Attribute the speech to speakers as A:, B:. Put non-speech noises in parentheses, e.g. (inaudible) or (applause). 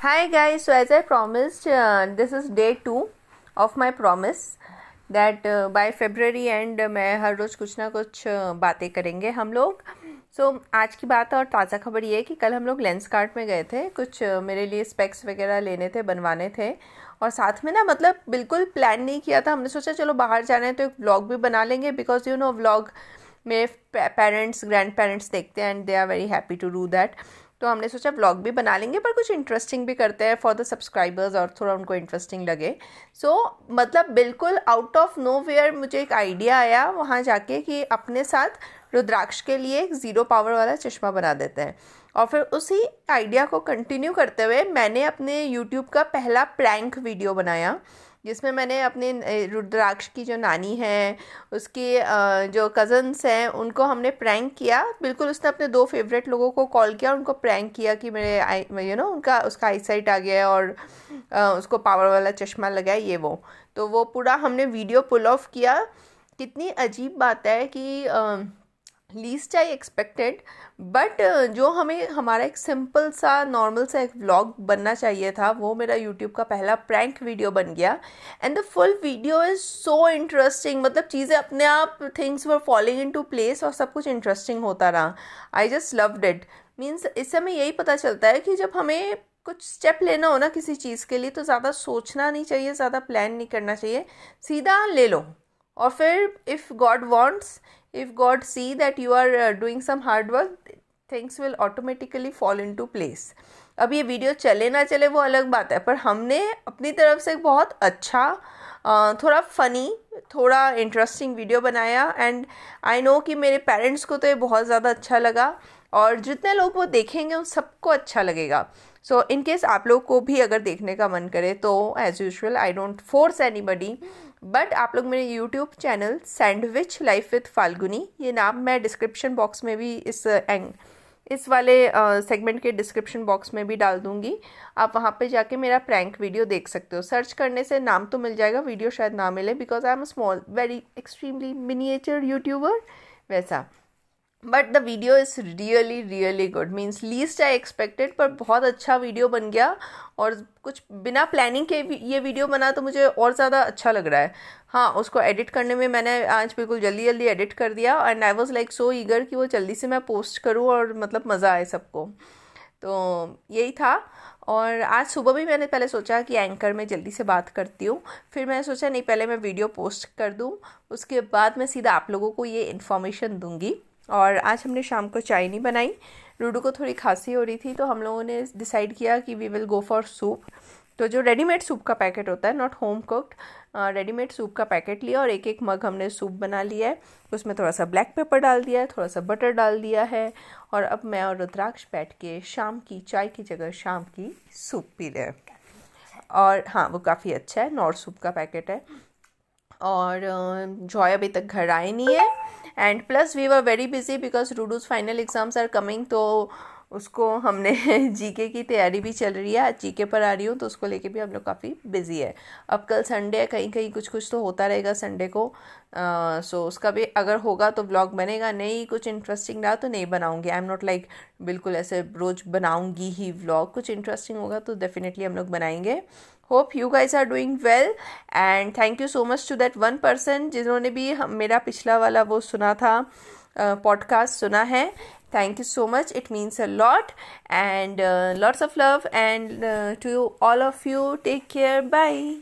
A: Hi guys, so as I promised, this is day two of my promise that uh, by February end uh, मैं हर रोज़ कुछ ना कुछ uh, बातें करेंगे हम लोग। सो so, आज की बात और ताज़ा खबर ये है कि कल हम लोग लेंस कार्ट में गए थे। कुछ uh, मेरे लिए स्पेक्स वगैरह लेने थे बनवाने थे। और साथ में ना मतलब बिल्कुल प्लान नहीं किया था। हमने सोचा चलो बाहर जाना है तो एक व्लॉग भी बना लेंगे। बिकॉज़ यू नो व्लॉग मेरे पेरेंट्स ग्रैंड पेरेंट्स देखते हैं and they are very happy to do that तो हमने सोचा ब्लॉग भी बना लेंगे पर कुछ इंटरेस्टिंग भी करते हैं फॉर द सब्सक्राइबर्स और थोड़ा उनको इंटरेस्टिंग लगे। सो so, मतलब बिल्कुल आउट ऑफ़ नो वेयर मुझे एक आइडिया आया वहाँ जाके कि अपने साथ रुद्राक्ष के लिए एक ज़ीरो पावर वाला चश्मा बना देते हैं। और फिर उसी आइडिया को कंटिन्यू करते हुए मैंने अपने यूट्यूब का पहला प्रैंक वीडियो बनाया। जिसमें मैंने अपने रुद्राक्ष की जो नानी है, उसके जो कज़न्स हैं, उनको हमने प्रैंक किया। बिल्कुल उसने अपने दो फेवरेट लोगों को कॉल किया और उनको प्रैंक किया कि मेरे आई यू नो उनका, उसका आईसाइट आ गया है और उसको पावर वाला चश्मा लगाया ये वो। तो वो पूरा हमने वीडियो पुल ऑफ़ किया। कितनी अजीब बात है कि लीस्ट आई एक्सपेक्टेड बट जो हमें, हमारा एक सिंपल सा नॉर्मल सा एक व्लॉग बनना चाहिए था, वो मेरा यूट्यूब का पहला प्रैंक वीडियो बन गया। And the full video is so interesting मतलब चीज़ें अपने आप things were following into place और सब कुछ इंटरेस्टिंग होता रहा। I just loved it means इससे हमें यही पता चलता है कि जब हमें कुछ स्टेप लेना हो ना किसी चीज़ के लिए तो ज़्यादा सोचना नहीं चाहिए, ज़्यादा प्लान नहीं करना चाहिए। सीधा ले लो। और फिर if God wants if god see that you are uh, doing some hard work things will automatically fall into place. अब ये वीडियो चले ना चले वो अलग बात है पर हमने अपनी तरफ़ से बहुत अच्छा थोड़ा फ़नी थोड़ा इंटरेस्टिंग वीडियो बनाया एंड आई नो कि मेरे पेरेंट्स को तो ये बहुत ज़्यादा अच्छा लगा और जितने लोग वो देखेंगे उन सबको अच्छा लगेगा। सो इन केस आप लोग को भी अगर देखने का मन करे तो as usual I don't force anybody but आप लोग मेरे YouTube channel sandwich life with Falguni ये नाम मैं डिस्क्रिप्शन बॉक्स में भी इस एंग इस वाले सेगमेंट के डिस्क्रिप्शन बॉक्स में भी डाल दूँगी। आप वहाँ पे जाके मेरा प्रैंक वीडियो देख सकते हो। सर्च करने से नाम तो मिल जाएगा वीडियो शायद ना मिले because I am small very extremely miniature YouTuber वैसा। But the video is really really good means least I expected पर बहुत अच्छा वीडियो बन गया। और कुछ बिना प्लानिंग के ये वीडियो बना तो मुझे और ज़्यादा अच्छा लग रहा है। हाँ उसको एडिट करने में मैंने आज बिल्कुल जल्दी जल्दी एडिट कर दिया। And I was like so eager कि वो जल्दी से मैं पोस्ट करूँ और मतलब मज़ा आए सबको। तो यही था। और आज सुबह भी मैंने पहले सोचा कि एंकर में जल्दी से बात करती हूँ। फिर मैंने सोचा, नहीं, पहले मैं वीडियो पोस्ट कर दूँ। उसके बाद मैं सीधा आप लोगों को ये इन्फॉर्मेशन दूँगी। और आज हमने शाम को चाय नहीं बनाई। रूडू को थोड़ी खांसी हो रही थी तो हम लोगों ने डिसाइड किया कि we will go for soup तो जो रेडीमेड सूप का पैकेट होता है not home cooked readymade soup का पैकेट लिया और एक एक मग हमने सूप बना लिया है। उसमें थोड़ा सा ब्लैक पेपर डाल दिया है थोड़ा सा बटर डाल दिया है और अब मैं और रुद्राक्ष बैठ के शाम की, चाय की जगह शाम की सूप पी रहे हैं। और हाँ वो काफ़ी अच्छा है, नॉर्थ सूप का पैकेट है। और जॉय अभी तक घर आए नहीं है. And plus we were very busy because Rudu's final exams are coming तो उसको हमने (laughs) जीके की तैयारी भी चल रही है। आज जीके पर आ रही हूँ तो उसको लेके भी हम लोग काफ़ी बिज़ी है। अब कल संडे है कहीं कहीं कुछ कुछ तो होता रहेगा संडे को। सो uh, उसका भी अगर होगा तो ब्लॉग बनेगा। नहीं कुछ इंटरेस्टिंग रहा तो नहीं बनाऊँगी। आई एम नॉट लाइक बिल्कुल ऐसे रोज बनाऊँगी ही व्लॉग कुछ इंटरेस्टिंग होगा तो डेफिनेटली हम लोग बनाएँगे। Hope you guys are doing well and thank you so much to that one person जिन्होंने भी मेरा पिछला वाला वो सुना था। पॉडकास्ट सुना है। Thank you so much it means a lot and lots of love and to all of you take care bye